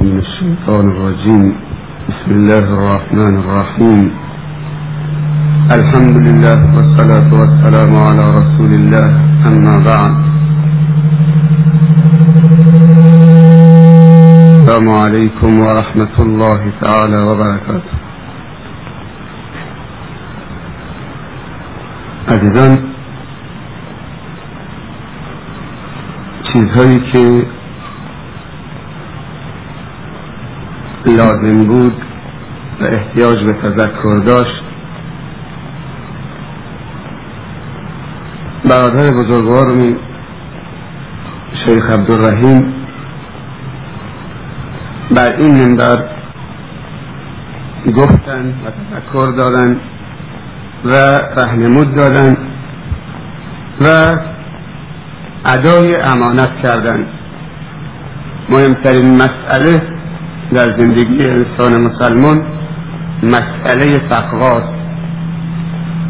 من الشيطان الرجيم. بسم الله الرحمن الرحيم. الحمد لله والصلاة والسلام على رسول الله. أما بعد. السلام عليكم ورحمة الله تعالى وبركاته. عزیزان چیزهایی که لازم بود و احتیاج به تذکر داشت. برادر بزرگوارمی شیخ عبدالرحیم بر این منبر گفتن و تذکر دادن و رهنمود دادن و ادای امانت کردند مهمترین مسئله در زندگی انسان مسلمان مسئله تقواست.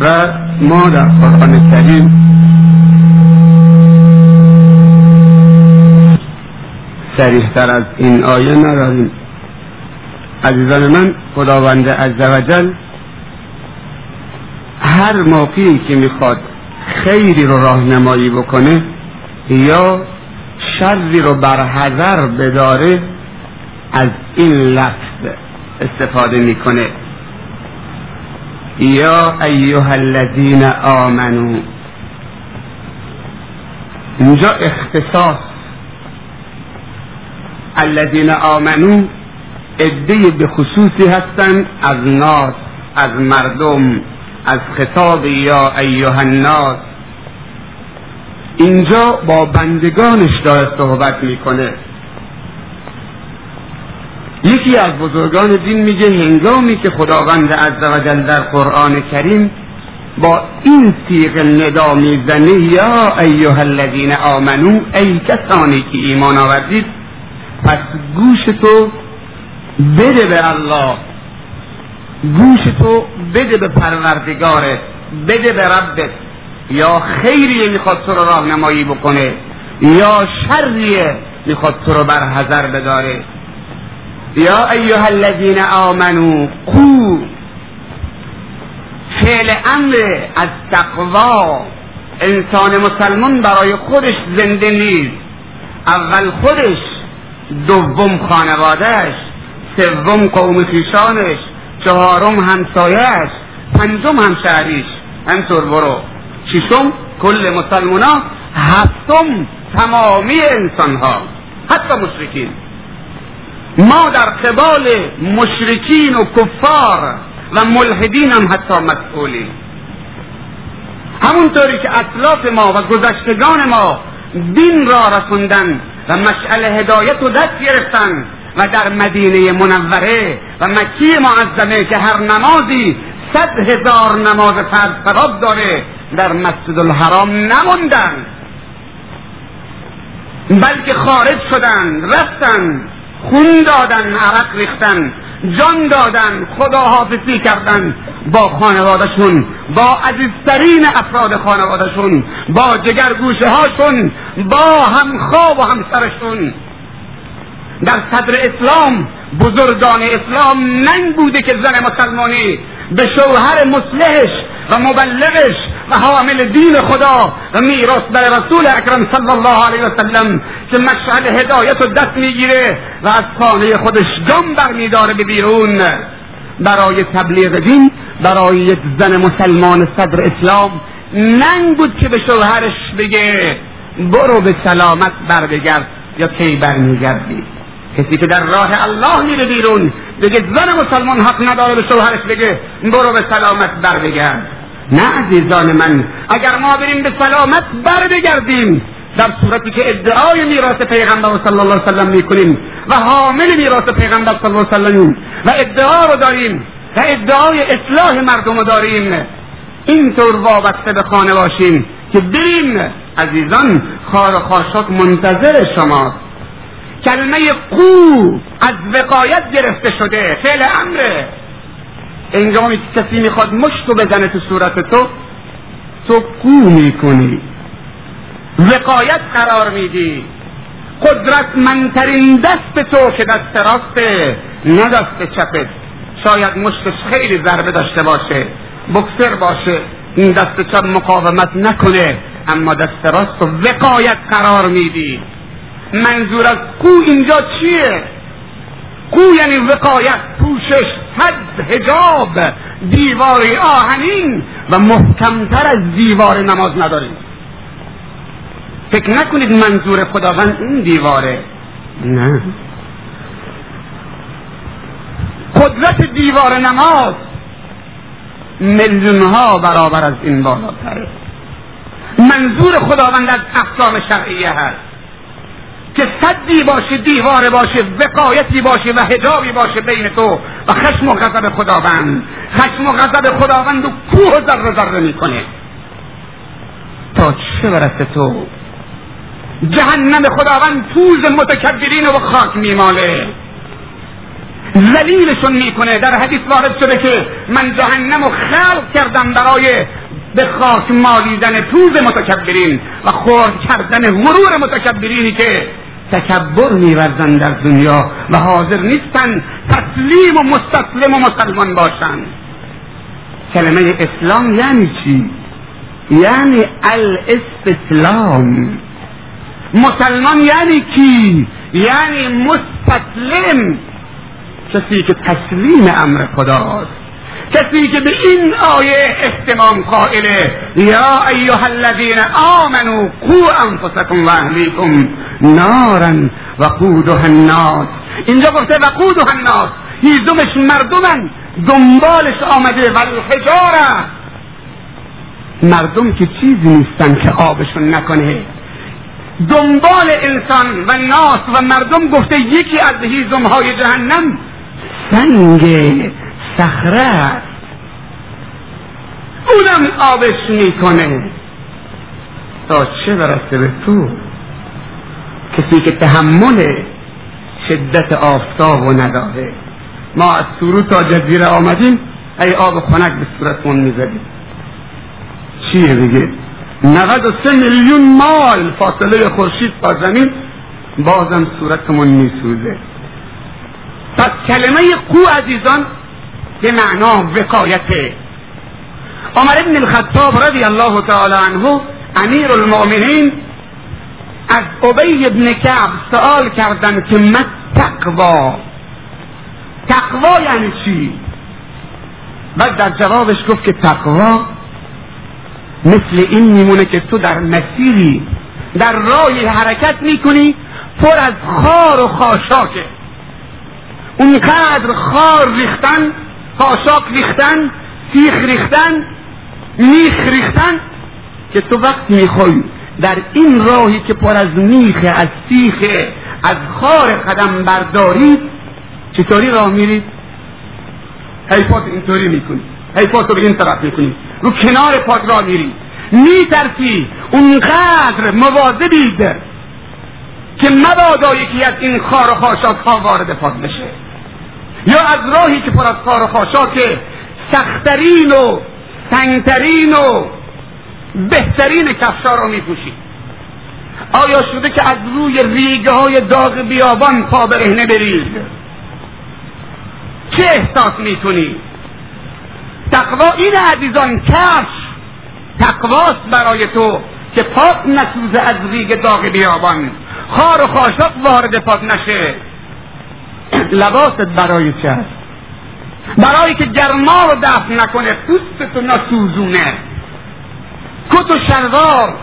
و ما در قرآن کریم سریحتر از این آیه نداریم. عزیزان من خداوند عزوجل هر موقعی که می‌خواد خیری رو راهنمایی بکنه یا شری رو برحضر بداره این لفظ استفاده می‌کنه. یا ایها الذین آمنو. اینجا اختصاص. الذین آمنو عده به خصوصی هستند از ناس از مردم از خطاب یا ایها الناس اینجا با بندگانش داره صحبت می‌کنه. یکی از بزرگان دین میگه هنگامی که خداوند عزوجل در قرآن کریم با این سیغ ندا می‌زنه یا ایها الذین آمنو ای کسانی که ایمان آوردید پس گوش تو بده به الله. گوش تو بده به پروردگارت بده به ربت. یا خیریه می‌خواد تو رو راهنمایی بکنه یا شریه می‌خواد تو رو بر حذر بداره. یا ایها الذین آمنو قو فعل امر از تقوا. انسان مسلمان برای خودش زنده نیست. اول خودش دوم خانوادهش سوم قوم خیشانش چهارم همسایهش پنجم همشهریش. همطور برو. ششم کل مسلمونا هفتم تمامی انسان ها حتی مشرکین. ما در قبال مشرکین و کفار و ملحدین هم حتی مسئولیم. همونطوری که اطلاف ما و گذشتگان ما دین را رسوندن و مشعل هدایت و دست گرفتن و در مدینه منوره و مکی معظمه که هر نمازی صد هزار نماز فرد ثواب داره در مسجد الحرام نموندن بلکه خارج شدن رفتن خون دادن عرق ریختن جان دادن خداحافظی کردن با خانوادشون با عزیزترین افراد خانوادشون با جگرگوشه هاشون با همخواب و همسرشون. در صدر اسلام بزرگان اسلام ننگ بوده که زن مسلمانی به شوهر مسلحش و مبلغش و حامل دین خدا و میراث بر رسول اکرم صلی الله علیه وسلم که مشعل هدایت و دست می‌گیره و از خانه خودش جام برمیداره به بیرون. برای تبلیغ دین برای یک زن مسلمان صدر اسلام ننگ بود که به شوهرش بگه برو به سلامت بر بگرد یا کی برمیگردی؟ کسی که در راه الله میره بیرون بگه زن مسلمان حق نداره به شوهرش بگه برو به سلامت بر بگرد نه عزیزان من اگر ما بریم به سلامت بر بگردیم در صورتی که ادعای میراث پیغمبر صلی الله علیه وسلم می‌کنیم و حامل میراث پیغمبر صلی الله علیه وسلم و ادعا رو داریم و ادعای اصلاح مردم رو داریم. اینطور وابسته به خانه باشیم که بریم عزیزان خار و خاشاک منتظر شماست کلمه قو از وقایت گرفته شده. فعل امره. انگامی که کسی می‌خواد مشتو بزنه تو صورت تو تو قو می‌کنی؟ وقایت قرار میدی. قدرتمندترین دست تو که دست راسته نه دست چپت شاید مشتش خیلی ضربه داشته باشه بکسر باشه این دست چپ مقاومت نکنه اما دست راست و وقایت قرار میدی. منظور از کو اینجا چیه؟ کو یعنی وقایت پوشش حد هجاب دیوار آهنین و محکمتر از دیوار نماز نداریم. فکر نکنید منظور خداوند این دیواره. نه. قدرت دیوار نماز میلیون ها برابر از این بالاتره. منظور خداوند از احکام شرعیه هست. که صدی باشه دیوار باشه وقایتی باشه و هجابی باشه بین تو و خشم و غضب خداوند. خشم و غضب خداوند و کوه و ذره ذره می‌کنه. تا چه برسه تو؟ جهنم خداوند پوز متکبرین و خاک میماله. ذلیلشون می‌کنه. در حدیث وارد شده که من جهنم رو خلق کردم برای به خاک مالیدن پوز متکبرین و خورد کردن غرور متکبرینی که تکبر میورزن در دنیا و حاضر نیستن تسلیم و مستسلم و مسلمان باشن کلمه اسلام یعنی چی؟ یعنی الاستسلام مسلمان یعنی کی؟ یعنی مستسلم کسی که تسلیم امر خداست کسی که به این آیه احتمام قائله یا ایها الذین آمنوا قو انفسکم و اهلیکم نارا وقودها الناس. اینجا گفته وقودها الناس. هیزمش مردمن. دنبالش آمده و الحجاره مردم که چیزی نیستن که آبشون نکنه. دنبال انسان و ناس و مردم گفته یکی از هیزم های جهنم. سنگ. صخره. اونم آبش می‌کنه. تا چه برسه به تو؟ کسی که تحمل شدت آفتاب و نداره. ما از سرو تا جزیره آمدیم ای آب خنک به صورتمون می‌زدیم. چیه دیگه 93 میلیون مایل فاصله خورشید با زمین بازم صورتمون میسوزه. پس کلمه قو عزیزان به معنا وقایته عمر ابن الخطاب رضی الله تعالی عنه امیر المؤمنین از ابی ابن کعب سوال کردن که مت تقوا تقوا یعنی چی؟ بعد در جوابش گفت که تقوا مثل این میمونه که تو در مسیری در راه حرکت می‌کنی پر از خار و خاشاکه. اونقدر خار ریختن خاشاک ریختن سیخ ریختن میخ ریختن که تو وقتی می‌خوای. در این راهی که پر از میخه از سیخه از خار قدم بردارید چطوری راه میرید حیفات اینطوری می‌کنی. حیفات رو به این طرف می‌کنی. رو کنار پات راه میری. میترسی اونقدر مواظبید که مبادا یکی از این خار و خاشاک ها وارد پات بشه. یا از راهی که پر از خار و خاشاک سختترین و تنگترین و بهترین کفشا رو میپوشی. آیا شده که از روی ریگه های داغ بیابان پا برهنه برید چه احساس می‌کنی؟ تقوا این عزیزان کفش تقواست برای تو که پاک نسوزه از ریگ داغ بیابان. خار و خاشاک وارد پاک نشه. لباست برای چه؟ برای که گرما رو دفع نکنه پوستتو نسوزونه. کت و شلوار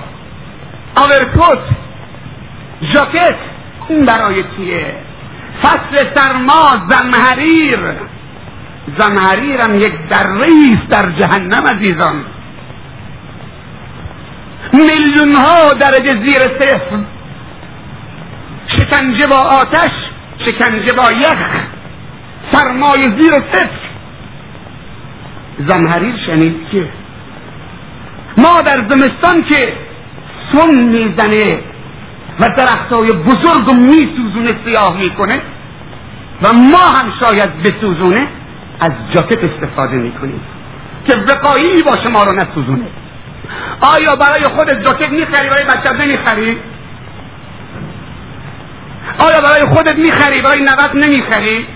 آورکوت ژاکت این برای چیه؟ فصل سرما زمهریر زمهریر هم یک دریست در جهنم عزیزان. میلیون ها درجه زیر صفر. شکنجه با آتش. شکنجه با یخ سرمای زیر صفر زمهریر شنید که ما در زمستان که سم می‌زنه و درختای بزرگ و میسوزونه سیاه می‌کنه و ما هم شاید بسوزونه از جاکت استفاده می‌کنیم که وقایی باشه ما رو نسوزونه. آیا برای خود جاکت می‌خری؟ برای بچه نمی‌خری؟ آیا برای خودت می‌خری؟ برای نوت نمی‌خری؟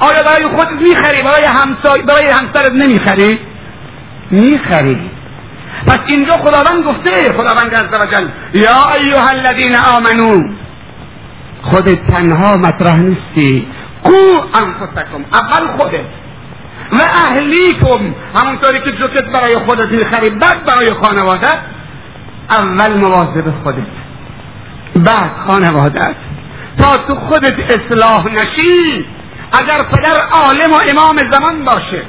آیا برای خودت می‌خری؟ برای همسای برای همسرت نمی‌خری؟ می‌خری. پس اینجا خداوند گفته خداوند عز وجل یا ایها الذین آمنو خودت تنها مطرح نیستی. قو انفسکم اول خودت. و اهلیکم همونطوری که جوکت برای خودت می‌خری بعد برای خانوادت اول مواظب خودت. بعد خانوادت. تا تو خودت اصلاح نشی اگر پدر عالم و امام زمان باشه.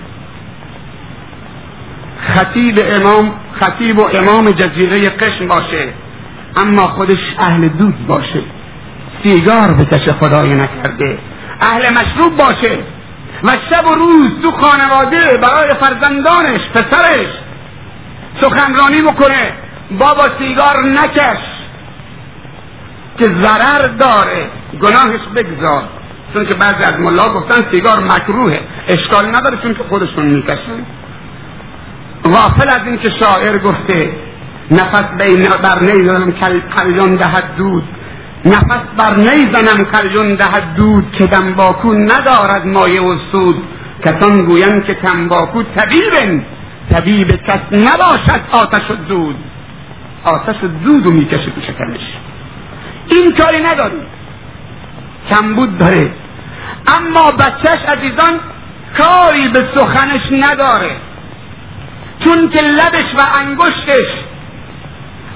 خطیب امام خطیب و امام جزیره قشم باشه اما خودش اهل دود باشه. سیگار بکشه خدای نکرده. اهل مشروب باشه. و شب و روز تو خانواده برای فرزندانش پسرش سخنرانی بکنه. بابا سیگار نکش. که ضرر داره گناهش بگذار. چون که بعضی از ملا گفتن سیگار مکروهه. اشکال نداره چون که خودشون می‌کشن. غافل از این که شاعر گفته نفس بین بر نیزنم کلیون دهد دود. نفس بر نیزنم کلیون دهد دود که دنباکو ندارد مایه و سود. کسان گویند که تنباکو طبیب طبیب کس نباشد آتش و دود. آتش و دود رو می‌کشه تو شکمش. این کاری نداری. کمبود داره. اما بچهش عزیزان کاری به سخنش نداره. چون که لبش و انگشتش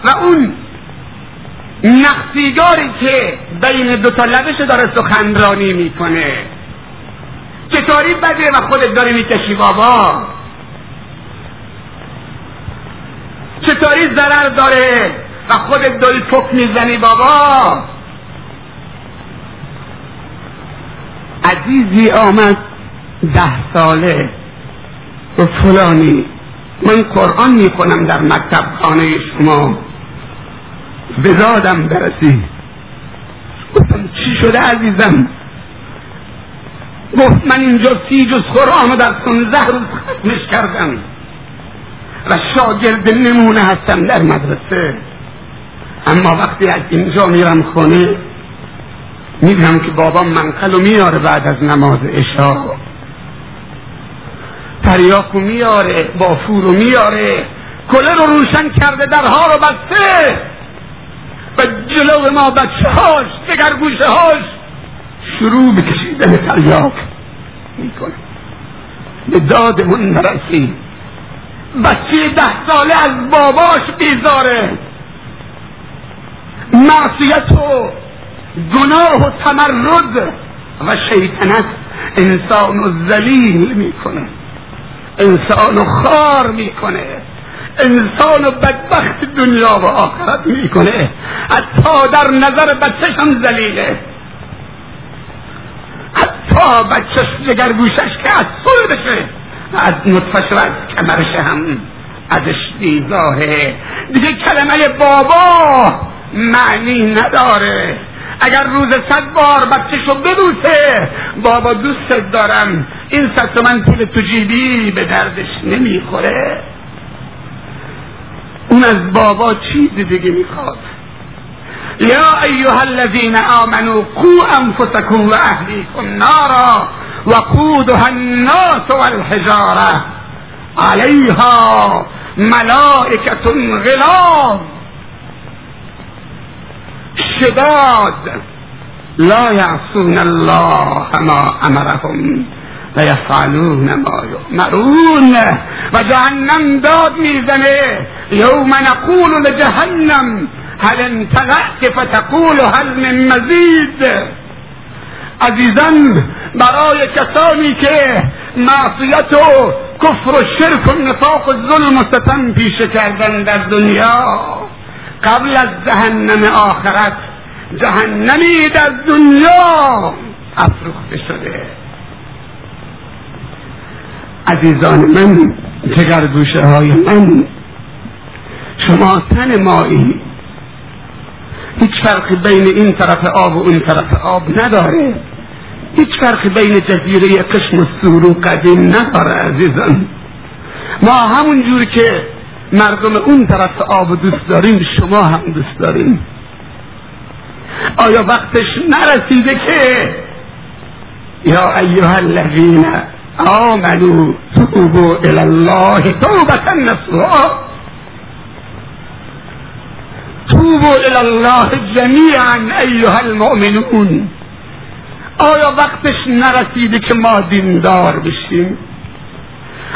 و اون نقصیگاری که بین دوتا لبش داره سخنرانی می‌کنه. چطوری بده و خودت داری می‌کشی بابا؟ چطوری ضرر داره؟ و خودت داری فک می‌زنی بابا. عزیزی آمد ده ساله و فلانی. من قرآن می‌کنم در مکتب خانه شما. به زادم برسی. گفتم چی شده عزیزم؟ گفت من اینجا سی جز قرآن رو در سنزه روز ختمش کردم و شاگرد نمونه هستم در مدرسه. اما وقتی از اینجا میرم خونه می‌بینم که بابام منقل میاره بعد از نماز اشا تریاکو میاره بافورو میاره کله رو روشن کرده درها رو بسته. و جلو ما بچه هاش دگر گوشه هاش شروع به کشیدن تریاک می‌کنه. به دادمون نرسید بچه ده ساله از باباش بیزاره. معصیت و گناه و تمرد و شیطنت انسان و ذلیل می‌کنه. انسان و خار می‌کنه. انسان و بدبخت دنیا و آخرت می‌کنه. حتی در نظر بچهش هم ذلیله. حتی بچهش جگر گوشش که از سل بشه از نطفش و از کمرش هم ازش دیزاهه دیگه کلمه بابا معنی نداره. اگر روز صد بار بچهشو ببوسه بابا دوستت دارم. این صد من پول تو جیبی به دردش نمی‌خوره. اون از بابا چیز دیگه می‌خواد. یا ایها الذین آمنوا قو انفسکم و اهلیکم نارا وقودها الناس والحجاره علیها ملائکة غلاظ شداد. لا یعصون الله ما امرهم و یفعلون ما یؤمرون. و جهنم داد می‌زنه. یوم نقول لجهنم هل انتلعت فتقول هل من مزید؟ عزیزان برای کسانی که معصیت و کفر و شرک و نفاق و ظلم و ستم پیشه کردن در دنیا قبل از جهنم آخرت جهنمی در دنیا افروخته شده. عزیزان من جگر گوشه های من شما تن مایی. هیچ فرقی بین این طرف آب و اون طرف آب نداره. هیچ فرقی بین جزیره قشم و سور و قدیم نداره عزیزان. ما همون جور که مردم اون طرف آب دوست داریم شما هم دوست داریم. آیا وقتش نرسیده که؟ یا ایها الذین آمنوا توبوا الى الله توبة نصوحا. توبوا الى الله جمیعا ایها المؤمنون آیا وقتش نرسیده که ما دیندار بشیم؟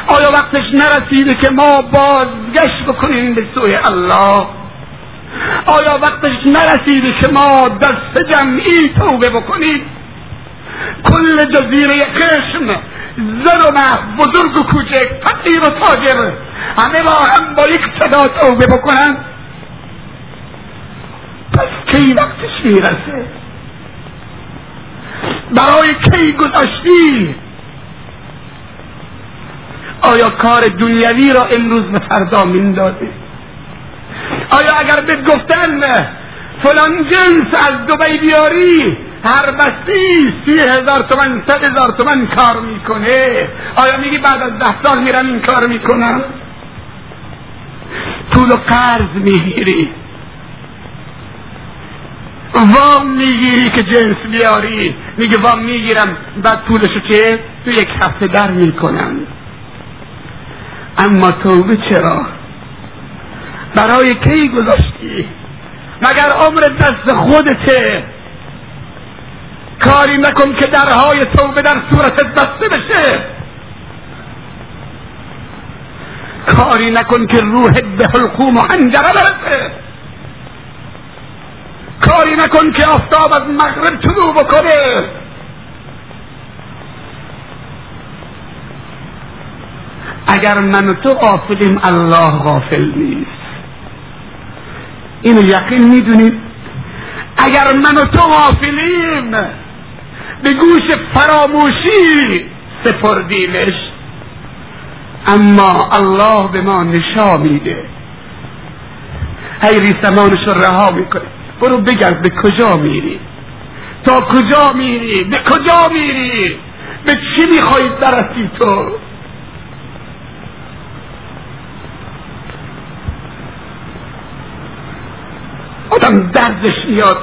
آیا وقتش نرسیده که ما بازگشت بکنیم به سوی الله؟ آیا وقتش نرسیده که ما دست جمعی توبه بکنیم؟ کل جزیره قشم زن و مرد بزرگ و کوچک فقیر و تاجر همه با هم با یک صدا توبه بکنن؟ پس کی وقتش می‌رسه؟ برای کی گذاشتی؟ آیا کار دنیوی را امروز به فردا میندازی آیا اگر به گفتن فلان جنس از دوبی بیاری هر بستی سی هزار تومن صد هزار تومن کار می‌کنه؟ آیا میگی بعد از ده سال میرم این کار می‌کنم؟ طول و قرض می‌گیری. وام می‌گیری که جنس بیاری. میگه وام می‌گیرم بعد طولشو چه؟ تو یک هفته در می‌کنم. اما توبه چرا؟ برای کی گذاشتی؟ مگر عمر دست خودته کاری نکن که درهای توبه در صورت بسته بشه. کاری نکن که روح به حلقوم و حنجره برسه. کاری نکن که آفتاب از مغرب طلوع بکنه. اگر من و تو غافلیم الله غافل نیست. اینو یقین می‌دونید؟ اگر من و تو غافلیم به گوش فراموشی سپردیمش اما الله به ما نشا میده. هی ریسمانش رو رها می‌کنه برو بگرد به کجا میری؟ تا کجا میری؟ به کجا میری؟ به چی می‌خواهید برسی تو؟ آدم دردش میاد.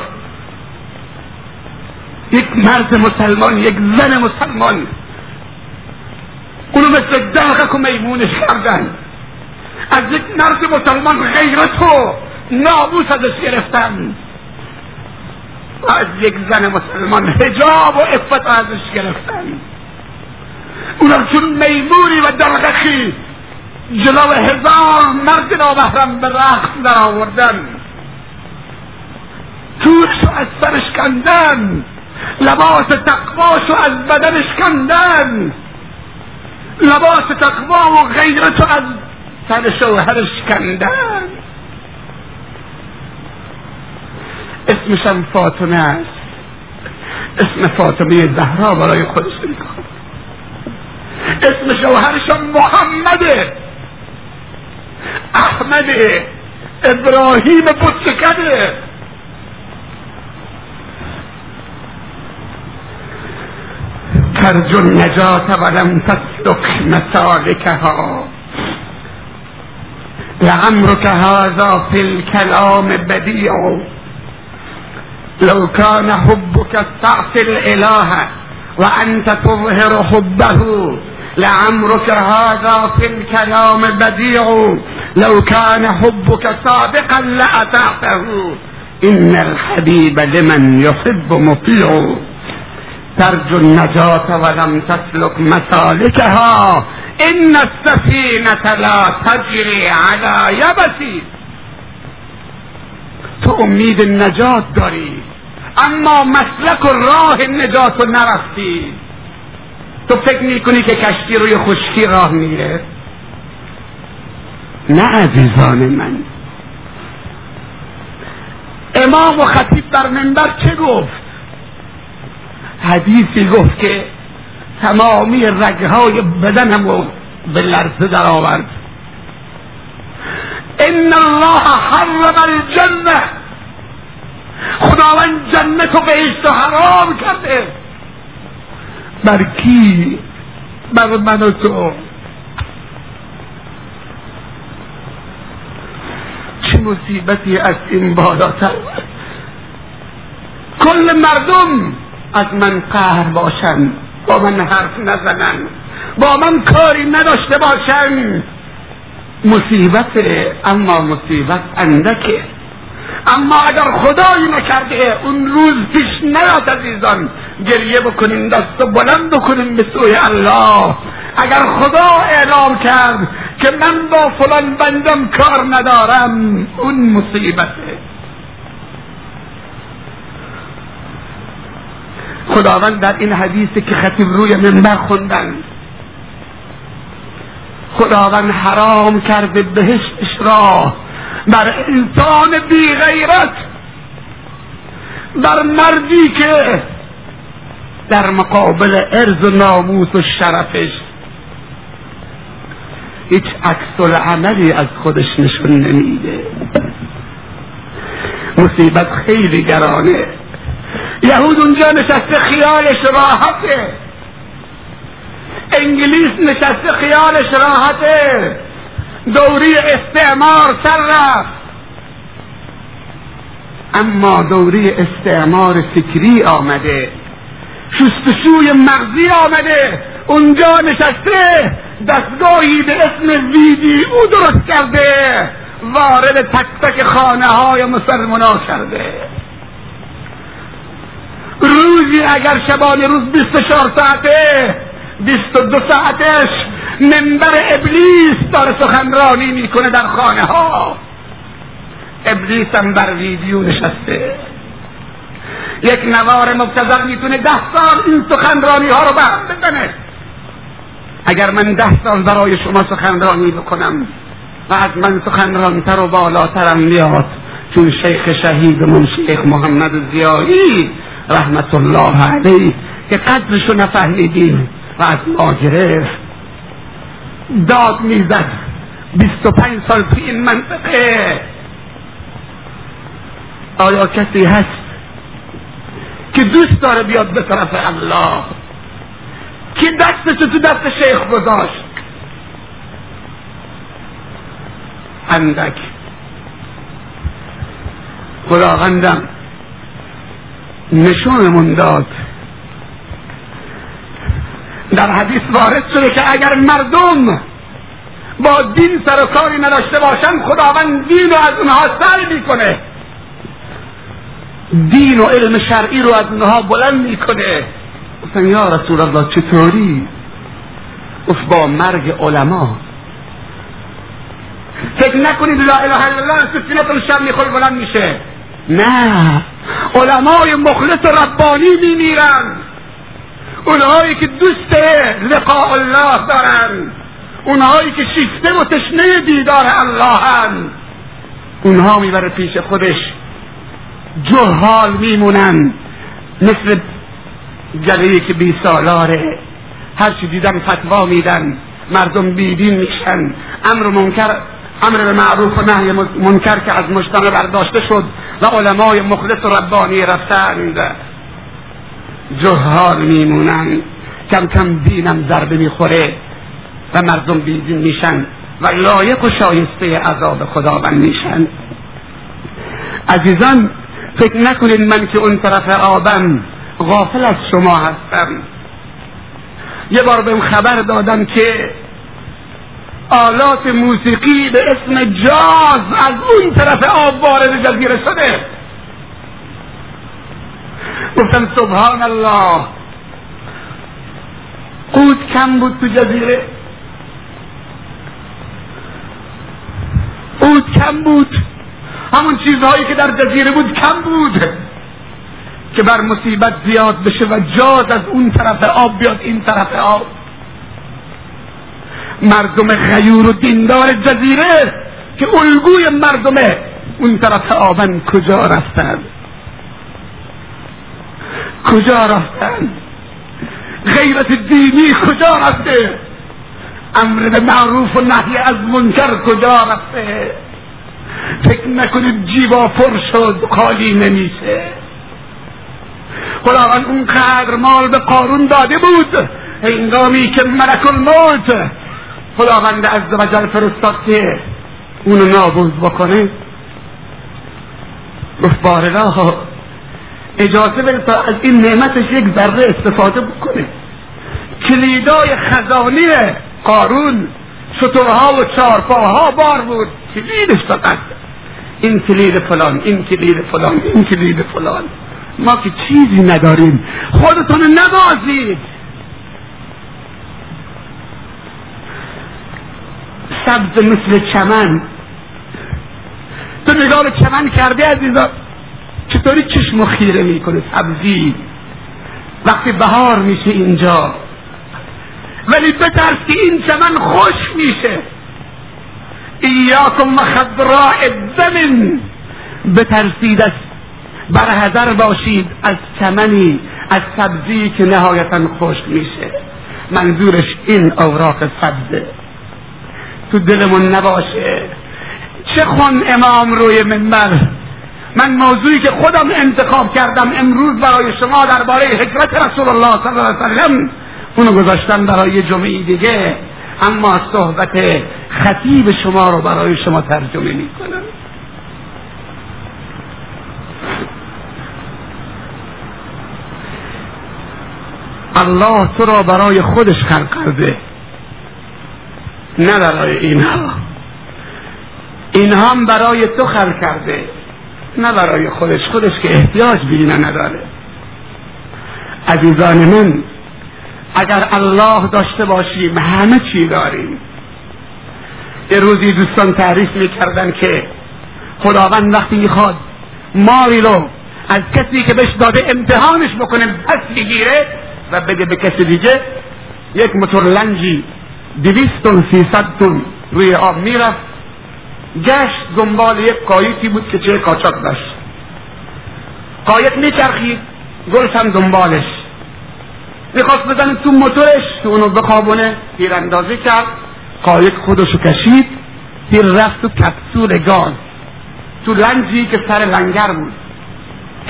یک مرد مسلمان یک زن مسلمان. اونو مثل دلغک و میمونش کردن از یک مرد مسلمان غیرت و ناموس ازش گرفتن و از یک زن مسلمان هجاب و افت ازش گرفتن چون میمونی و دلغکی جلو هزار مرد نامحرم به رقص در آوردن توش از سرش کندن لباس تقواشو از بدنش کندن لباس تقوا و غیرتو از سر شوهرش کندن اسمشم فاطمه است. اسم فاطمه زهرا برای خودش می‌کنه اسم شوهرشم محمده احمده ابراهیم بطکده ترجو النجاة ولم تسلك مسالكها لعمرك هذا في الكلام بديع. لو كان حبك تعصي الإله وأنت تظهر حبه لعمرك هذا في الكلام بديع. لو كان حبك صادقا لأطعته. إن الحبيب لمن يحب مطيع. ترجو النجاة ولم تسلك مسالكها. إن السفينة لا تجري على يبس. تو امید نجات داری اما مسلک و راه نجات رو نرفتی. تو فکر می‌کنی که کشتی روی خشکی راه میره نه عزیزان من. امام و خطیب در منبر چه گفت؟ حدیثی گفت که تمامی رگهای بدنم رو به لرزه در آورد ان الله حرم الجنه خداوند جنت و بهشت حرام کرده. بر کی؟ بر من و تو. چه مصیبتی از این بالاتر؟ کل مردم از من قهر باشن با من حرف نزنن با من کاری نداشته باشن مصیبته اما مصیبت اندکه. اما اگر خدایی نکرده اون روز پیش نیاد عزیزان. گریه بکنیم دست بلند بکنیم به سوی الله. اگر خدا اعلام کرد که من با فلان بندم کار ندارم اون مصیبته. خداوند در این حدیثی که خطیب روی منبر خوندن. خداوند حرام کرده بهشتش را بر انسان بی غیرت بر مردی که در مقابل ارز و ناموس و شرفش هیچ عکس عملی از خودش نشون نمیده. مصیبت خیلی گرانه. یهود اونجا نشسته خیالش راحته. انگلیس نشسته خیالش راحته. دوری استعمار سر رفت. اما دوری استعمار فکری آمده. شستشوی مغزی آمده. اونجا نشسته. دستگاهی به اسم ویدیو درست کرده. وارد تک تک خانه های مسلمان کرده. روزی اگر شبانه روز 24 ساعته 22 ساعتش منبر ابلیس داره سخنرانی می‌کنه در خانه ها ابلیس هم بر ویدیو نشسته. یک نوار مبتزر می‌تونه ده سال این سخنرانی ها رو برم بزنه. اگر من ده سال برای شما سخنرانی بکنم و از من سخنرانتر و بالاترم میاد چون شیخ شهیدمون شیخ محمد زیایی رحمت الله علیه که قدرشو نفهمیدیم و از ما گرفت. داد می‌زد. بیست و پنج سال توی این منطقه آیا کسی هست که دوست داره بیاد به طرف الله؟ که دستش تو دست شیخ گذاشت؟ اندک. خداوندم نشونمون داد. در حدیث وارد شده که اگر مردم با دین سر و کاری نداشته باشن خداوند دین رو از اونها سر می‌کنه. دین و علم شرعی رو از اونها بلند می‌کنه. گفتن یا رسول الله چطوری؟ گفت با مرگ علما. فکر نکنید لا اله الا الله سفینتون شب می‌خوری بلند میشه. نه. علمای مخلص ربانی میمیرن. اونهایی که دوست لقاء الله دارن. اونهایی که شیفته و تشنه دیدار الله هن. اونها می‌بره پیش خودش. جهال میمونن. مثل گله که بی سالاره. هرچی دیدن فتوا میدن. مردم بیدین میشن. امر منکر امر به معروف و نهی منکر که از مجتمع برداشته شد و علمای مخلص و ربانی رفتند. جهال میمونن. کم کم دینم ضربه می‌خوره و مردم بیدین میشن و لایق و شایسته عذاب خداوند میشن. عزیزان فکر نکنید من که اون طرف آبم غافل از شما هستم. یه بار بهم خبر دادم که آلات موسیقی به اسم جاز از اون طرف آب وارد جزیره شده. گفتم سبحان الله. قوت کم بود تو جزیره. قوت کم بود. همون چیزهایی که در جزیره بود کم بود. که بر مصیبت زیاد بشه و جاز از اون طرف آب بیاد این طرف آب. مردم غیور و دیندار جزیره که الگوی مردم اون طرف آبن کجا رفتند کجا رفتن؟ غیرت دینی کجا رفته؟ امر به معروف و نهی از منکر کجا رفته؟ فکر نکنید جیبا پر شد خالی نمیشه. خداوند اون قدر مال به قارون داده بود هنگامی که ملک الموت خداوند عز و جل فرستاد که اونو نابود بکنه. گفت بارلا اجازه بده تا از این نعمتش یک ذره استفاده بکنه. کلیدای خزانی قارون شطورها و چارپاها بار بود. کلیدش فقط. این کلید فلان این کلید فلان این کلید فلان. ما که چیزی نداریم. خودتون نبازید. سبز مثل چمن. تو نگاه چمن کرده عزیزا چطوری چشم خیره می‌کنه سبزی؟ وقتی بهار میشه اینجا. ولی بترس که این چمن خوش میشه. ایاکم خضراء الدمن بترسید از برحضر باشید از چمنی از سبزی که نهایتا خوش میشه. منظورش این اوراق سبزه. تو دلمون نباشه. چه خون امام روی منبر؟ من موضوعی که خودم انتخاب کردم امروز برای شما درباره حکمت رسول الله صلی الله علیه وسلم اونو گذاشتم برای جمعه دیگه. اما صحبت خطیب شما رو برای شما ترجمه می کنم الله تو را برای خودش خلق کرده. نه برای اینها. اینها هم برای تو خلق کرده. نه برای خودش. خودش که احتیاج به نداره. عزیزان من اگر الله داشته باشیم همه چی داریم. یه روزی دوستان تعریف می‌کردن که خداوند وقتی می‌خواد ماری رو از کسی که بهش داده امتحانش بکنه پس بگیره و بده به کسی دیگه یک موتور لنجی دویست سیصد تن روی آب می‌رفت. گشت دنبال یک قایقی بود که چه قاچاق داشت. قایق میچرخید گلش هم دنبالش. می‌خواست بزنه تو موتورش تو اونو بخوابونه تیراندازی کرد. قایق خودشو کشید تیر رفت تو کپسول گاز. تو لنجی که سر لنگر بود.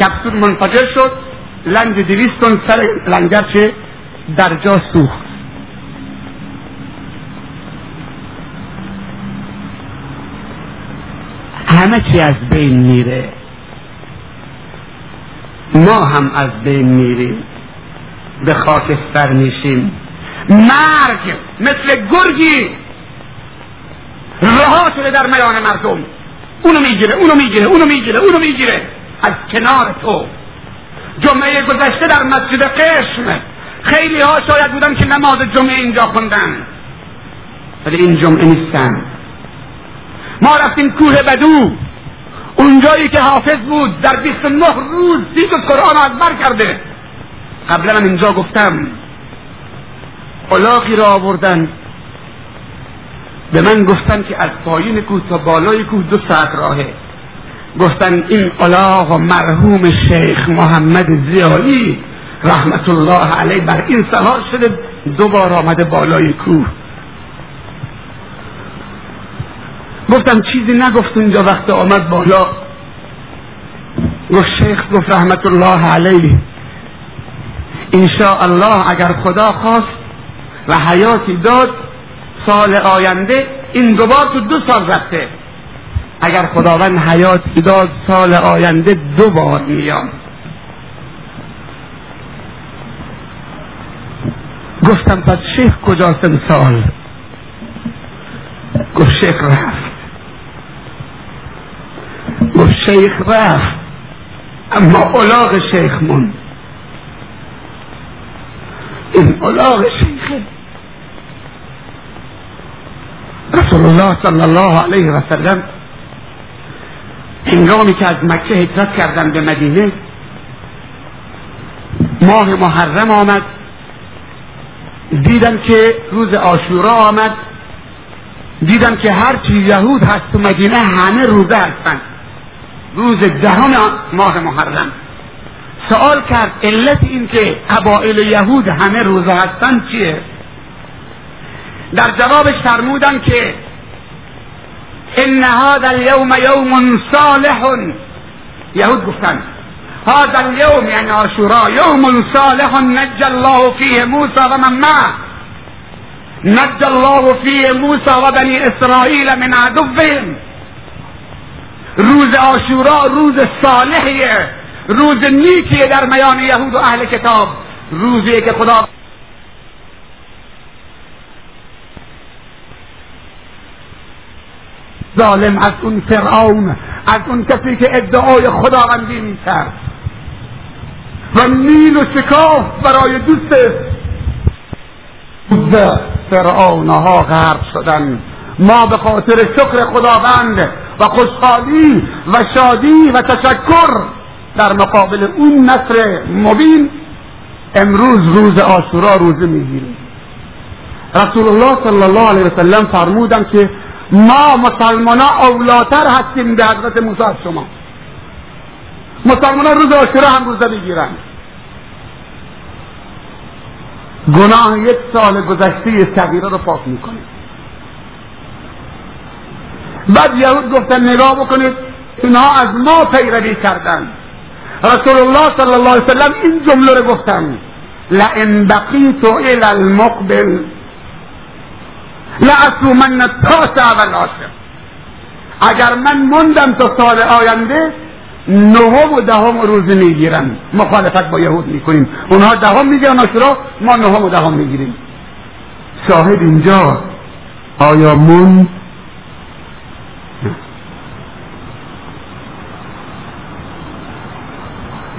کپسول منفجر شد لنج دویستون سر لنگر چه در جا سوخت. همه چی از بین میره. ما هم از بین میریم. به خاکستر میشیم. مرگ مثل گرگی. رها شده در میان مردم. اونو می‌گیره اونو می‌گیره اونو می‌گیره اونو می‌گیره. از کنار تو. جمعه گذشته در مسجد قشم. خیلی ها شاید بودن که نماز جمعه اینجا خوندن. ولی این جمعه نیستن. ما رفتیم کوه بدو. اونجایی که حافظ بود در 29 روز دید قرآن از بر کرده. قبلا من اینجا گفتم الاغی را آوردن. به من گفتن که از پایین کوه تا بالای کوه دو ساعت راهه. گفتن این الاغ مرحوم شیخ محمد زیایی رحمت الله علیه بر این سوار شده دوبار آمده بالای کوه. گفتم چیزی نگفت اونجا وقت آمد بالا. گفت شیخ گفت رحمت الله علیه. انشاء الله اگر خدا خواست و حیاتی داد سال آینده این دوبار تو دو سال رفته. اگر خداوند حیاتی داد سال آینده دو بار میاد گفتم پس شیخ کجاست سال گفت شیخ رفت. گفت شیخ رفت اما اولاغ شیخ موند. این اولاغ شیخه رسول الله صلی الله علیه و سلم هنگامی که از مکه هجرت کردن به مدینه ماه محرم آمد. دیدن که روز آشورا آمد. دیدن که هرچی یهود هست تو مدینه همه روزه هستن روز دهم ماه محرم. سوال کرد علت این که قبائل یهود همه روزه هستن چیه؟ در جوابش فرمودن که ان هذا اليوم يوم صالح یهود گفتن. هذا اليوم یعنی عاشورا یوم صالح نجى الله فيه موسى ومن معه. نجى الله فيه موسى وبني اسرائيل من عدوهم. روز آشورا روز صالحیه روز نیکیه در میان یهود و اهل کتاب. روزیه که خدا ظالم از اون فرعون از اون کسی که ادعای خداوندی می‌کرد. و نیل و شکاف برای دوست فرعونها غرب شدن. ما به خاطر شکر خداوند و خوشحالی و شادی و تشکر در مقابل اون نصر مبین امروز روز آشورا روزه می‌گیریم. رسول الله صلی الله علیه وسلم فرمودن که ما مسلمان اولاتر هستیم به حضرت موسی از شما. مسلمان روز آشورا هم روزه می‌گیرن گناه یک سال گذشته صغیره رو پاک می‌کنه بعد یهود گفتن نگاه بکنید اینها از ما پیروی کردن. رسول الله صلی الله علیه وسلم این جمله رو گفتن. لئن بقیت الى المقبل لأصومن التاسع والعاشر. اگر من موندم تا سال آینده نهم و دهم روزه می‌گیرن مخالفت با یهود می‌کنیم. اونها دهم می‌گیرن آشورا ما نهم و دهم می‌گیریم. شاهد اینجا آیا من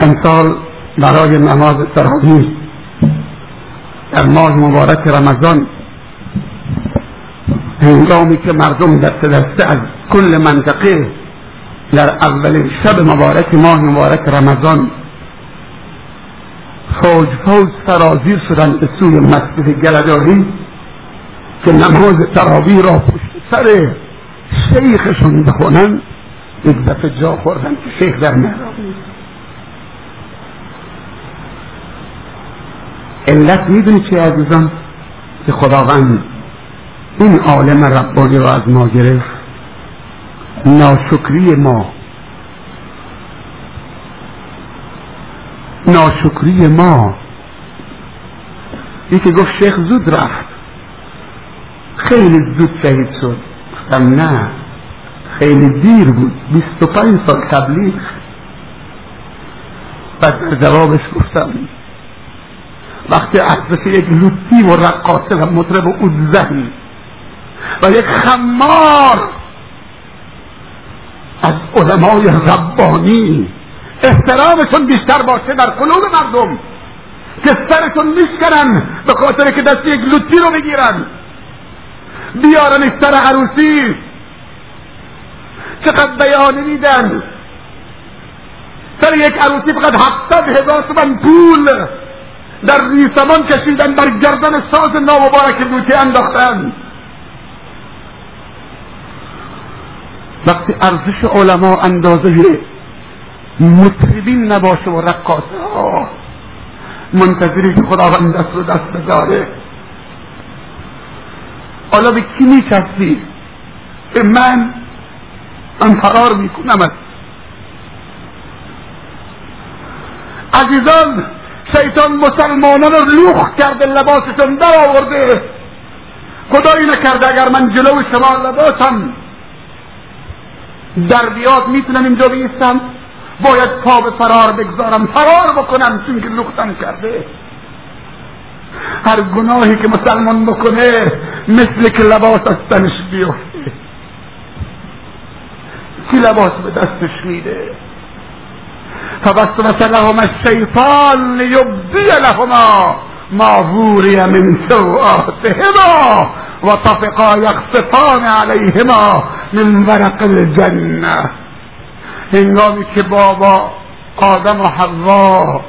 امسال برای نماز تراویح در ماه مبارک رمضان هنگامی که مردم دست دسته از کل منطقه در اولین شب مبارک ماه مبارک رمضان فوج فوج سرازیر شدن به سوی مسجد گلداری که نماز تراوی را پشت سر شیخشون بخونن یک دفعه جا خوردن که شیخ در محراب علت می‌دونی چه عزیزان که خداوند این عالم ربانی را از ما گرفت. ناشکری ما. ناشکری ما. یکی گفت شیخ زود رفت. خیلی زود شهید شد. گفتم نه خیلی دیر بود. بیست و پنج سال تبلیغ. بعد جوابش گفتم وقتی ارزش یک لوتی و رقاصه و مطرب و اوزهی و یک خمار از علمای ربانی احترامشون بیشتر باشه در قلوب مردم که سرتون میشکنن به خاطر که دست یک لوتی رو بگیرن بیارن سر عروسی چقدر بیانی میدن. سر یک عروسی فقط هفتاد هزار تومن پول در ریسمان کشیدن بر گردن ساز نامبارک لوتی انداختن. وقتی ارزش علما اندازه مطربین نباشه و رقاصه ها منتظری که خداوند دست رو دست بداره. حالا به کی میچسبی؟ به من؟ من فرار می‌کنم. عزیزان شیطان مسلمانان رو لوخ کرده لباسشون در آورده خدایی نکرده اگر من جلو شما لباسم در بیاد می‌تونم اینجا بیستم؟ باید پا به فرار بگذارم فرار بکنم چون که لختم کرده. هر گناهی که مسلمان بکنه مثل که لباس از تنش بیفته. کی لباس به دستش میده؟ فبسوس لهما الشیطان لیبدی لهما ما ووری من سوآتهما و طفقا یخصفان علیهما من ورق الجنه هنگامی که بابا آدم و حوا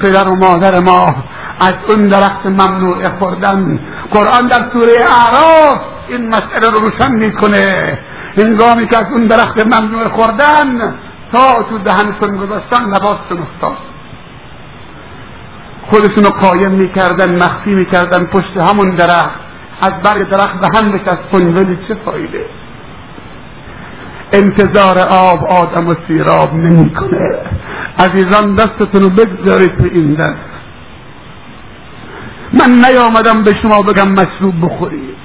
پدر و مادر ما از اون درخت ممنوع خوردن. قرآن در سوره اعراف این مسئله رو روشن می‌کنه. هنگامی که از اون درخت ممنوع خوردن تا تو دهنشون گذاشتن لباسشون افتاد. خودشون رو قایم می‌کردن مخفی می‌کردن پشت همون درخت. از برگ درخت به هم بچسبون ولی چه فایده؟ انتظار آب آدم و سیراب نمی‌کنه. عزیزان دستتون رو بگذارید به این دست من نیامدم به شما بگم مشروب بخورید.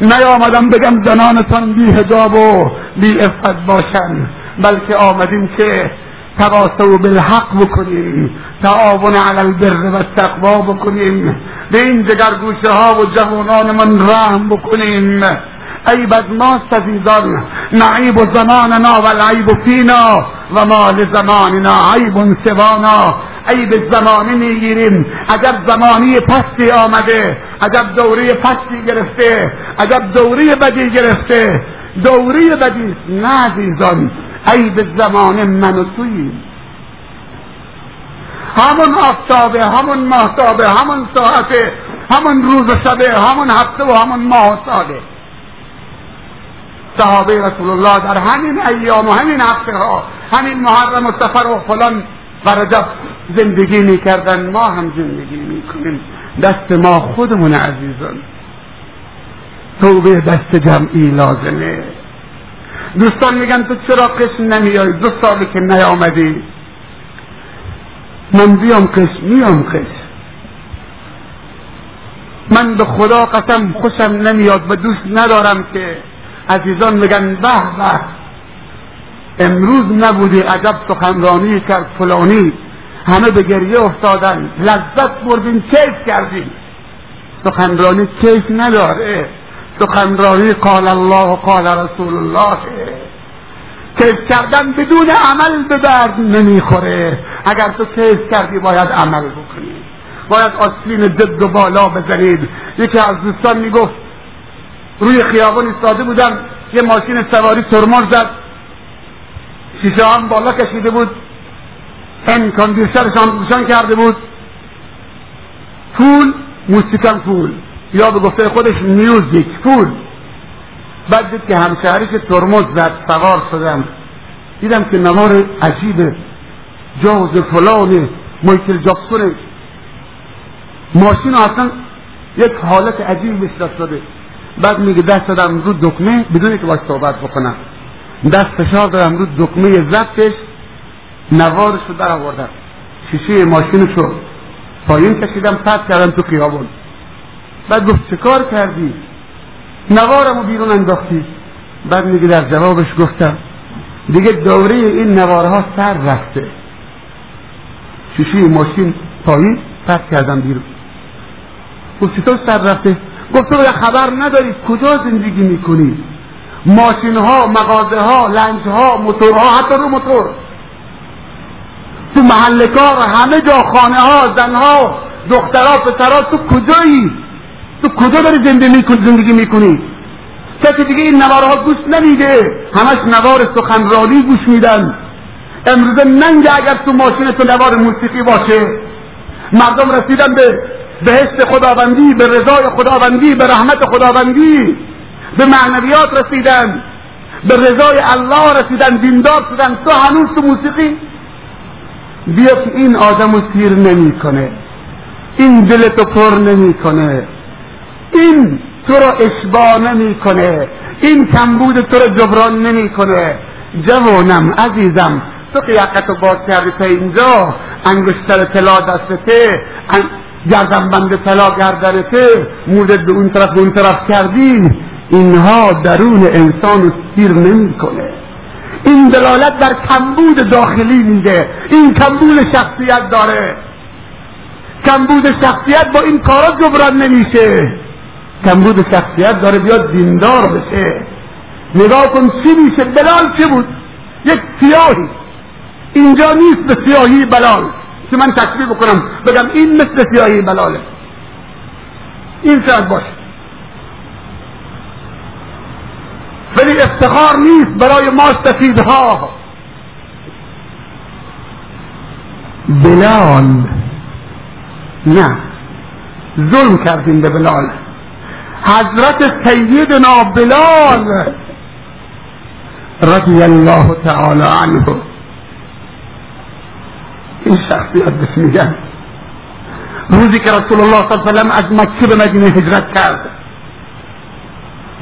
نیامدم بگم زنانتان بی هجاب و بی افت باشن بلکه آمدیم که تواصل بالحق بکنیم تعاون علی البر و تقوا بکنیم به این جگرگوشه ها و جوانانمان رحم بکنیم. عیب از ماست عزیزان نعیب زماننا و العیب فینا و ما لزماننا عیب سوانا. عیب زمانی می‌گیریم. عجب زمانی پستی آمده. عجب دوره پستی گرفته. عجب دوره بدی گرفته. دوره بدی. نه عزیزان عیب زمان من و توییم همون آفتابه همون ماهتابه همون ساعته همون روز و شبه همون هفته و همون ماه و ساله. صحابه رسول الله در همین ایام و همین هفته ها همین محرم و سفر و فلان و رجب زندگی می‌کردن ما هم زندگی می‌کنیم. دست ما خودمون عزیزان. توبه دست جمعی لازمه. دوستان میگن تو چرا قسم نمیای؟ دو سالی که نیامدی. من بیام قسم میام قسم من به خدا قسم خوشم نمیاد و دوست ندارم که. عزیزان میگن به به. امروز نبودی عجب سخنرانی کرد فلانی. همه به گریه افتادن. لذت بردیم کیف کردیم. سخنرانی کیف نداره. سخنرانی قال الله و قال رسول الله. کیف کردن بدون عمل به درد نمی‌خوره. اگر تو کیف کردی باید عمل بکنی. باید آسلین ضد و بالا بزنید یکی از دوستان می‌گفت روی خیابان ایستاده بودم یه ماشین سواری ترمز زد. شیشه هم بالا کشیده بود. این کاندیشنرشان روشن کرده بود. پول موسیقی پول. یا به گفته خودش میوزیک پول. بعد دید که همشهریش ترمز زد سوار شدم دیدم که نوار عجیبه. جاز فلان مایکل جاکسون. ماشین اصلا یک حالت عجیب بهش داده بعد میگه دست دادم رو دکمه بدون که باش صحبت بکنم. دست فشار دادم رو دکمه زدش. نوارش رو در آوردم شیشه ماشینش رو پایین کشیدم پس کردم تو خیابون. بعد گفت چه کار کردی؟ نوارمو بیرون انداختی. بعد میگه در جوابش گفتم دیگه دوره این نوارها سر رفته. شیشه ماشین پایین پس کردم بیرون. گفت چطور سر رفته؟ گفت تو خبر نداری کجا زندگی می‌کنی؟ ماشین ها مغازه ها لنج ها موتورها حتی رو موتور. تو محل کار همه جا خانه ها زن ها دخترها پسرها تو کجایی؟ تو کجا داری زندگی می‌کنی کسی دیگه این نوارها گوش نمیده. همش نوار سخنرانی گوش میدن. امروزه ننگ اگر تو ماشین تو نوار موسیقی باشه. مردم رسیدن به بهشت خداوندی به رضای خداوندی به رحمت خداوندی. به معنویات رسیدن. به رضای الله رسیدن. دیندار شدن. تو هنوز تو موسیقی بیا این آدم رو سیر نمی‌کنه. این دلتو پر نمی‌کنه. این تو را اشباه نمی‌کنه. این کمبود تو را جبران نمی‌کنه. جوانم عزیزم تو که یقتو باز کردی تا اینجا. انگشتر طلا دستته گردن بند طلا گردنته. مورد به اون طرف اون طرف کردی. اینها درون انسان رو سیر نمی‌کنه. این دلالت در کمبود داخلی میده این کمبود شخصیت داره. کمبود شخصیت با این کارا جبران نمیشه. کمبود شخصیت داره بیاد دیندار بشه. نگاه کن چی میشه؟ بلال چه بود؟ یک سیاهی. اینجا نیست به سیاهی بلال. که من تشبیه بکنم؟ بگم این مثل سیاهی بلاله. این شاید باشه. ولی افتخار نیست برای ما سفیدها بلال. نه. ظلم کردیم به بلال. حضرت سیدنا بلال رضی الله تعالی عنه. این شخصیت بهش میگن روزی که رسول الله صلی الله علیه وسلم از مکه به مدینه هجرت کرد.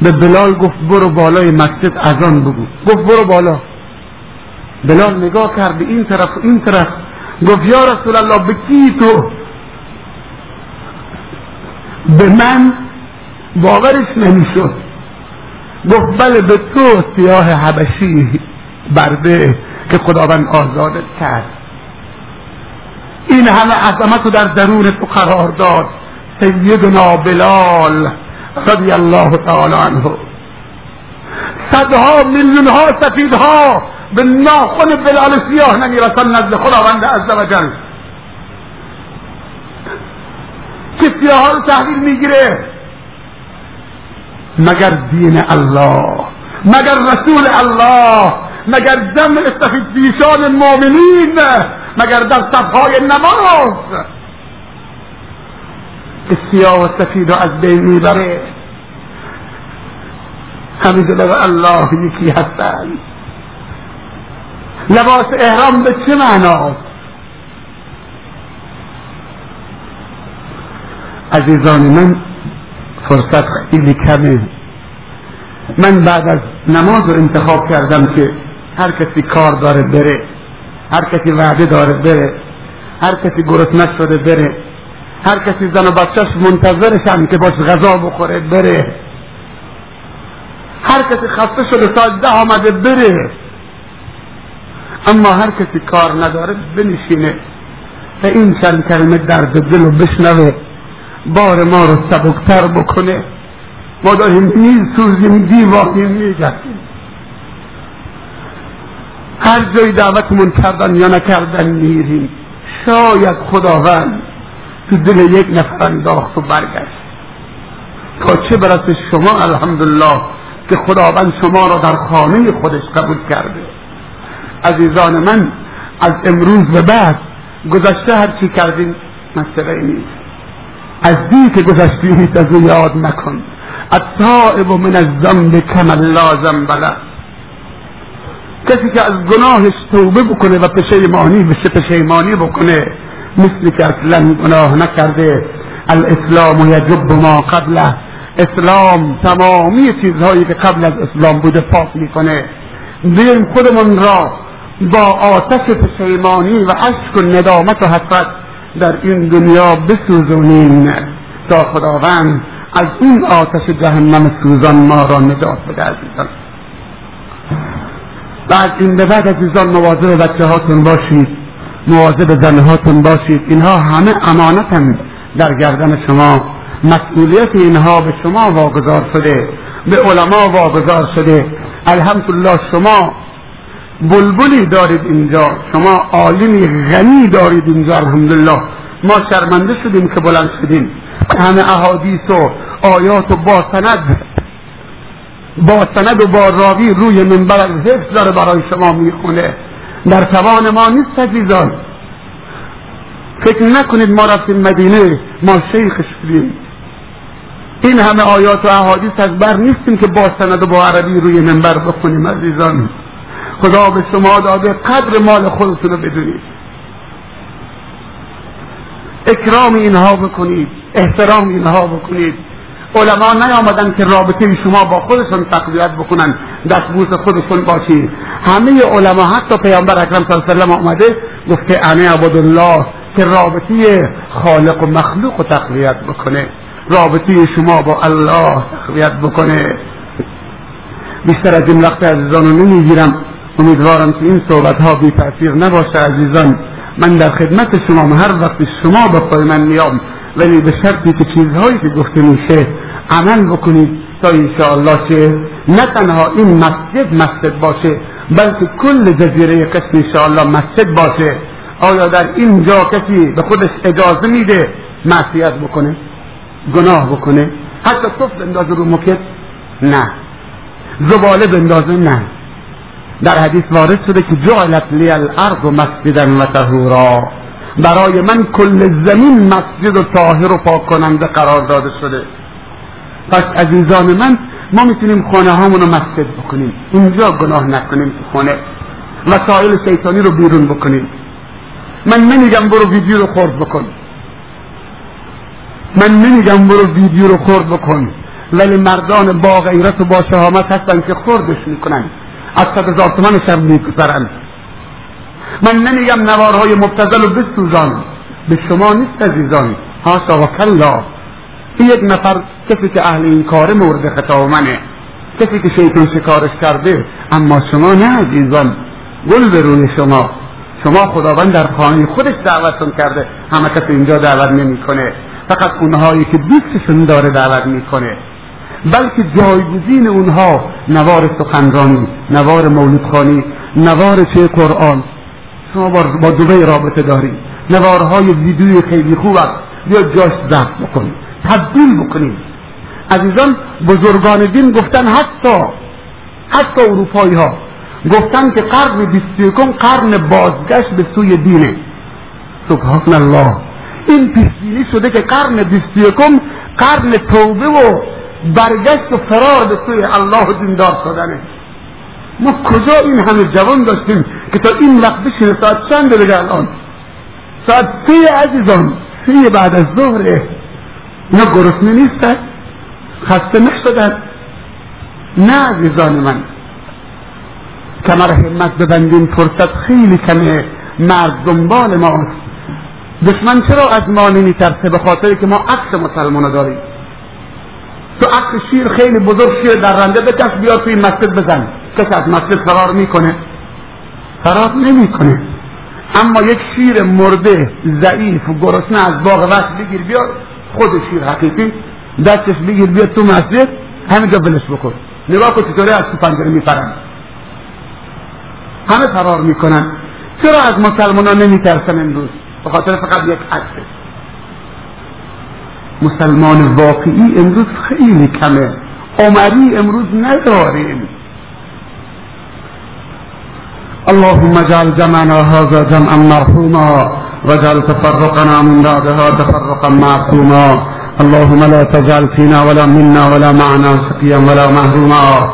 به بلال گفت برو بالای مسجد اذان بگو. گفت برو بالا. بلال نگاه کرد این طرف این طرف. گفت یا رسول الله به کی تو؟ به من باورش نمی‌شد. گفت بله به تو سیاه حبشی برده که خداوند آزادت کرد. این همه عظمت رو در درون تو قرار داد. سیدنا بلال. رضی الله تعالی عنه. صدها میلیون ها سفیدها به ناخن بلال سیاه نمیرسن نزد خداوند عز وجل. که سیاه ها رو تحویل میگیره مگر دین الله مگر رسول الله مگر جمع سفید دیشان مؤمنین مگر در صفهای نماز. سیاه و سفید رو از بین می‌بره. همین به الله یکی هستن. لباس احرام به چه معناست عزیزان من فرصت خیلی کمه. من بعد از نماز رو انتخاب کردم که هر کسی کار داره بره هر کسی وعده داره بره هر کسی گرسنه شده بره. هر کسی زن و بچهش منتظرشن که باش غذا بخوره بره. هر کسی خسته شده ساجده آمده بره. اما هر کسی کار نداره بنشینه. و این چند کلمه درد دل رو بشنوه. بار ما رو سبکتر بکنه. ما داریم میسوزیم دیواهیم میگردیم. هر جایی دعوتمون کردن یا نکردن میریم. شاید خداوند تو دل یک نفر انداخت و برگشت. تا چه برسه شما الحمدلله که خداوند شما را در خانه خودش قبول کرده. عزیزان من از امروز به بعد گذشته هر چی کردین مسئله نیست. از دی که گذشتی هیچ از یاد نکن. التائب من الذنب کم لازم بله کسی که از گناهش توبه بکنه و پشیمانی بشه پشیمانی بکنه مثل که اصلا گناه نکرده. الاسلام یجب ما قبله. اسلام تمامی چیزهایی که قبل از اسلام بوده پاک می‌کنه. بیایم خودمون را با آتش پشیمانی و عشق و ندامت و حسرت در این دنیا بسوزونیم. تا خداوند از این آتش جهنم سوزان ما را نجات بده عزیزان. بعد این به بعد عزیزان مواظب بچه هاتون باشید. مواظب زنه هاتون باشید. اینها همه امانتن در گردن شما. مسئولیت اینها به شما واگذار شده. به علما واگذار شده. الحمدلله شما بلبلی دارید اینجا. شما عالمی غنی دارید اینجا الحمدلله. ما شرمنده شدیم که بلند شدیم. همه احادیث و آیات و با سند با سند و با راوی روی منبر حفظ داره برای شما می‌خونه. در توان ما نیست عزیزان. فکر نکنید ما رفتیم مدینه ما شیخ شدیم این همه آیات و احادیث از بر نیستیم که با سند و با عربی روی منبر بخونیم عزیزان. خدا به شما داده قدر مال خودتون رو بدونید. اکرام اینها بکنید احترام اینها بکنید. علما نیامدن که رابطه شما با خودشون تقویت بکنن دستبوس خودشون باشید همه علما حتی پیامبر اکرم صلی الله علیه وسلم آمده گفته انا عبدالله که رابطه خالق و مخلوق رو تقویت بکنه. رابطه شما با الله تقویت بکنه. بیشتر از این وقت عزیزان نمی‌گیرم. امیدوارم که این صحبت ها بی تاثیر نباشه عزیزان. من در خدمت شما هر وقت شما به من میام ولی به شرطی که چیزهایی که گفته میشه عمل بکنید تا انشاءالله که نه تنها این مسجد مسجد باشه بلکه کل جزیره قسم انشاءالله مسجد باشه. آیا در اینجا کسی به خودش اجازه میده معصیت بکنه؟ گناه بکنه؟ حتی صف بندازه رو مکت؟ نه. زباله بندازه؟ نه. در حدیث وارد شده که جعلت لی الارض مسجدا و طهورا. برای من کل زمین مسجد و طاهر و پاک کننده قرار داده شده. پس عزیزان من ما می‌تونیم خانه هامون رو مسجد بکنیم. اینجا گناه نکنیم تو خانه. وسایل شیطانی رو بیرون بکنیم. من نمیگم برو ویدیو رو خورد بکن. من نمیگم برو ویدیو رو خورد بکن. ولی مردان با غیرت و با شهامت هستن که خوردش می‌کنن. از صد هزار تومن میگذرن. من نمیگم نوارهای مبتزل و بسوزان. به شما نیست عزیزان. هاشا و کلا. یک نفر کسی که اهل این کار مورد خطاب منه کسی که شیطان شکارش کرده. اما شما نه عزیزان. گل به شما. شما خداوند در خانه خودش دعوتتون کرده. همه کسی اینجا دعوت نمی‌کنه. فقط اونهایی که دوستشون داره دعوت می‌کنه. بلکه جایگزین اونها نوار سخنرانی نوار مولودخانی نوار چه قرآن. شما با دوبه رابطه دارید نوارهای ویدیوی خیلی خوب است. یا جاش ضبط بکنید تبدیل بکنید عزیزان بزرگان دین گفتن حتی حتی اروپایی ها گفتن که قرن بیست یکم قرن بازگشت به سوی دینه. سبحان الله. این پیشبینی شده که قرن بیست یکم قرن توبه و برگشت و فرار به سوی الله دیندار شدنه. ما کجا این همه جوان داشتیم که تا این وقت بشینه ساعت چند دیگه الان ساعت سه عزیزان سه بعد از ظهره اینا گرسنه نیستن خسته نشدن. نه عزیزان من. کمر همت ببندیم فرصت خیلی کمه. مرد دنبال ماست. دشمن چرا از ما نمیترسه به خاطر که ما عکس مسلمان داریم؟ تو عکس شیر خیلی بزرگ شیر در رنده بکش بیا توی مسجد بزن. کسی از مسجد فرار می‌کنه؟ فرار نمی‌کنه. اما یک شیر مرده ضعیف و گرسنه از باغ وقت بگیر بیار خود شیر حقیقی دستش بگیر بیاد تو مسجد همینجا بلش بکن. نگاه کن چطوری از تو پنجره میپرن. همه فرار می‌کنن. چرا از مسلمان ها نمیترسن امروز؟ به خاطر فقط یک عکسه. مسلمان واقعی امروز خیلی کمه. عمری امروز نداریم. اللهم اجعل جمعنا هذا جمعا مرحوما واجعل تفرقنا من بعدها تفرقا معصوما. اللهم لا تجعل فينا ولا منا ولا معنا سقيا ولا محروما.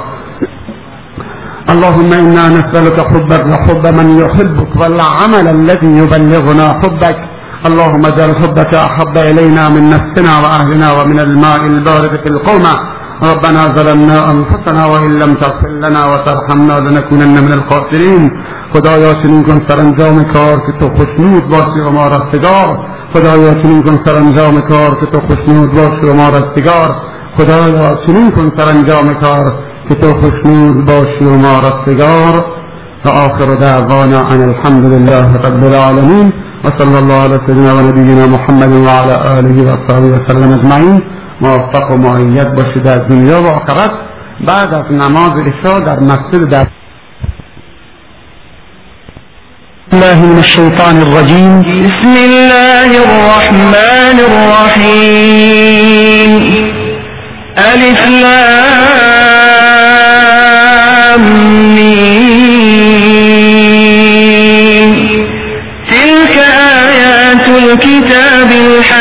اللهم إنا نسألك حبك وحب من يحبك والعمل الذي يبلغنا حبك. اللهم اجعل حبك أحب إلينا من نفسنا وأهلنا ومن الماء البارد في القومه ربنا ظلمنا أنفسنا وإن لم تغفر لنا وترحمنا لنكونن من الخاسرين. خدایا چنین کن سرانجام کار که تو خوشنود باشی و ما رستگار. خدایا چنین کن سرانجام کار که تو خوشنود باشی و ما رستگار. خدایا چنین کن سرانجام کار که تو خوشنود باشی و ما رستگار. و آخر دعوانا أن الحمد لله رب العالمين وصلى الله على سيدنا ونبينا محمد وعلى آله وصحبه وسلم اجمعین موفق و معید باشید از دنیا و آخرت. بعد از نماز عشا در مسجد در الله من الشيطان الرجيم بسم الله الرحمن الرحيم ألف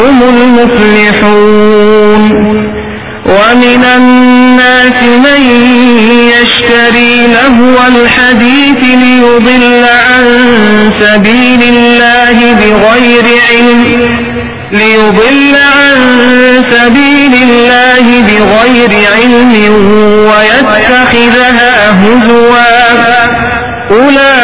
هم المفلحون. ومن الناس من يشتري لهو الحديث ليضل عن سبيل الله بغير علم ليضل عن سبيل الله بغير علم ويتخذها هزوا. أولئك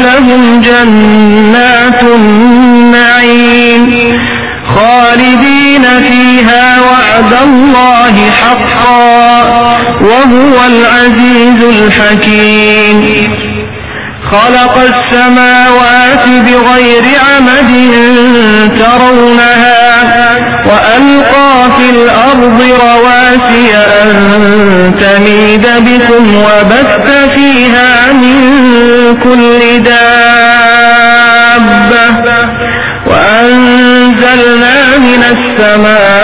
لهم جنات النعيم. خالدين فيها وعد الله حقا وهو العزيز الحكيم. خلق السماوات بغير عمد ترونها وألقى في الأرض رواسي أن تميد بكم وبث فيها من كل دابة وأنزلنا من السماء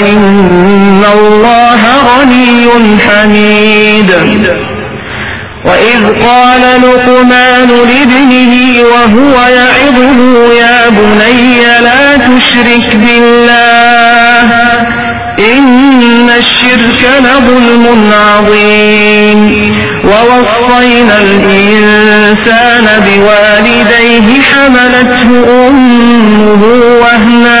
فإن الله غني حميد. وإذ قال لقمان لابنه وهو يعظه يا بني لا تشرك بالله إن الشرك لظلم عظيم. ووصينا الإنسان بوالديه حملته أمه وهنا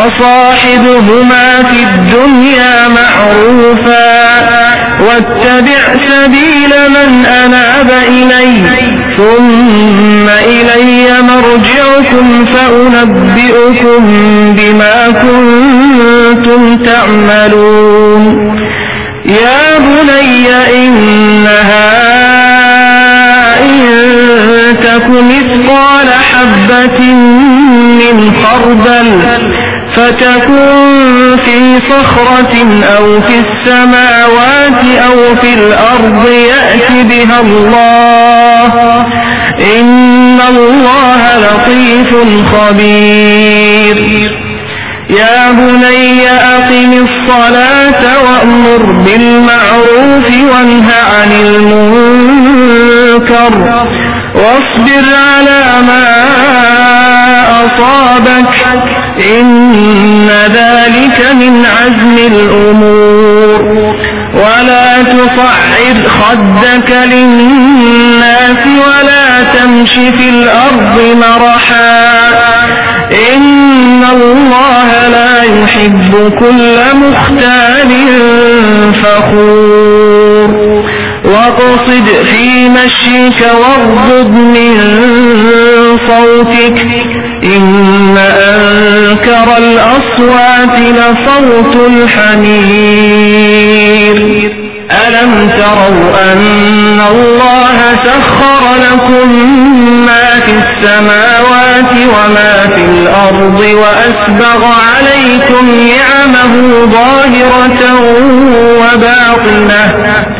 وصاحبهما في الدنيا معروفا واتبع سبيل من أناب إلي ثم إلي مرجعكم فأنبئكم بما كنتم تعملون. يا بني إنها إن تك مثقال حبة من خردل فتكن في صخرة أو في السماوات أو في الأرض يأت بها الله. إن الله لطيف خبير. يا بني أقم الصلاة وأمر بالمعروف وانه عن المنكر. واصبر على ما أصابك. إن ذلك من عزم الأمور. ولا تصعر خدك للناس ولا تمش في الأرض مرحا. إن الله لا يحب كل مختال فخور. وأقصد في مشيك واغضض من صوتك. إن أنكر الأصوات لصوت الحمير. ألم تروا أن الله سخر لكم ما في السماوات وما في الأرض وأسبغ عليكم نعمه ظاهرة وباطنة.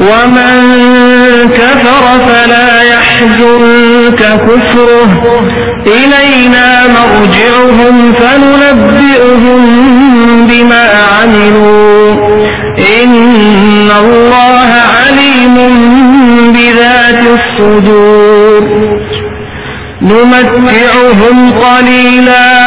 ومن كفر فلا يحزنك كفره. إلينا مرجعهم فننبئهم بما عملوا. إن الله عليم الصدور. نمتعهم قليلا.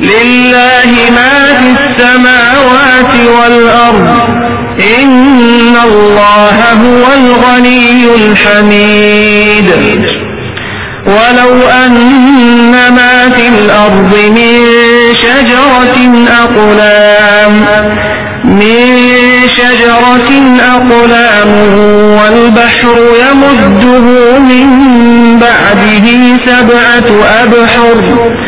لله ما في السماوات والأرض. إن الله هو الغني الحميد. ولو أن ما في الأرض من شجرة أقلام من شجرة أقلام والبحر يمده من بعده سبعة أبحر.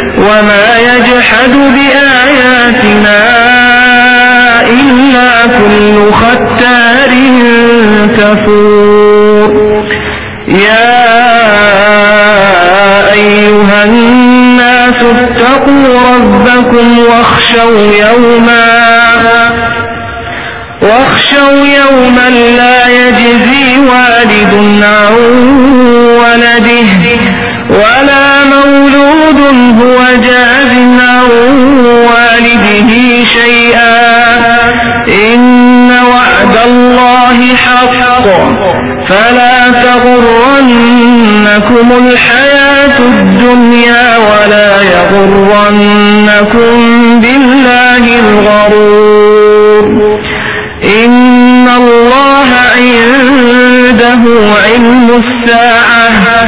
وما يجحد بآياتنا إلا كل ختار كفور. يا أيها الناس اتقوا ربكم واخشوا يوما واخشوا يوما لا يجزي والد عن ولده. ولا مولود هو جاز عن والده شيئا إن وعد الله حق فلا تغرنكم الحياة الدنيا ولا يغرنكم بالله الغرور إن الله عنده علم الساعة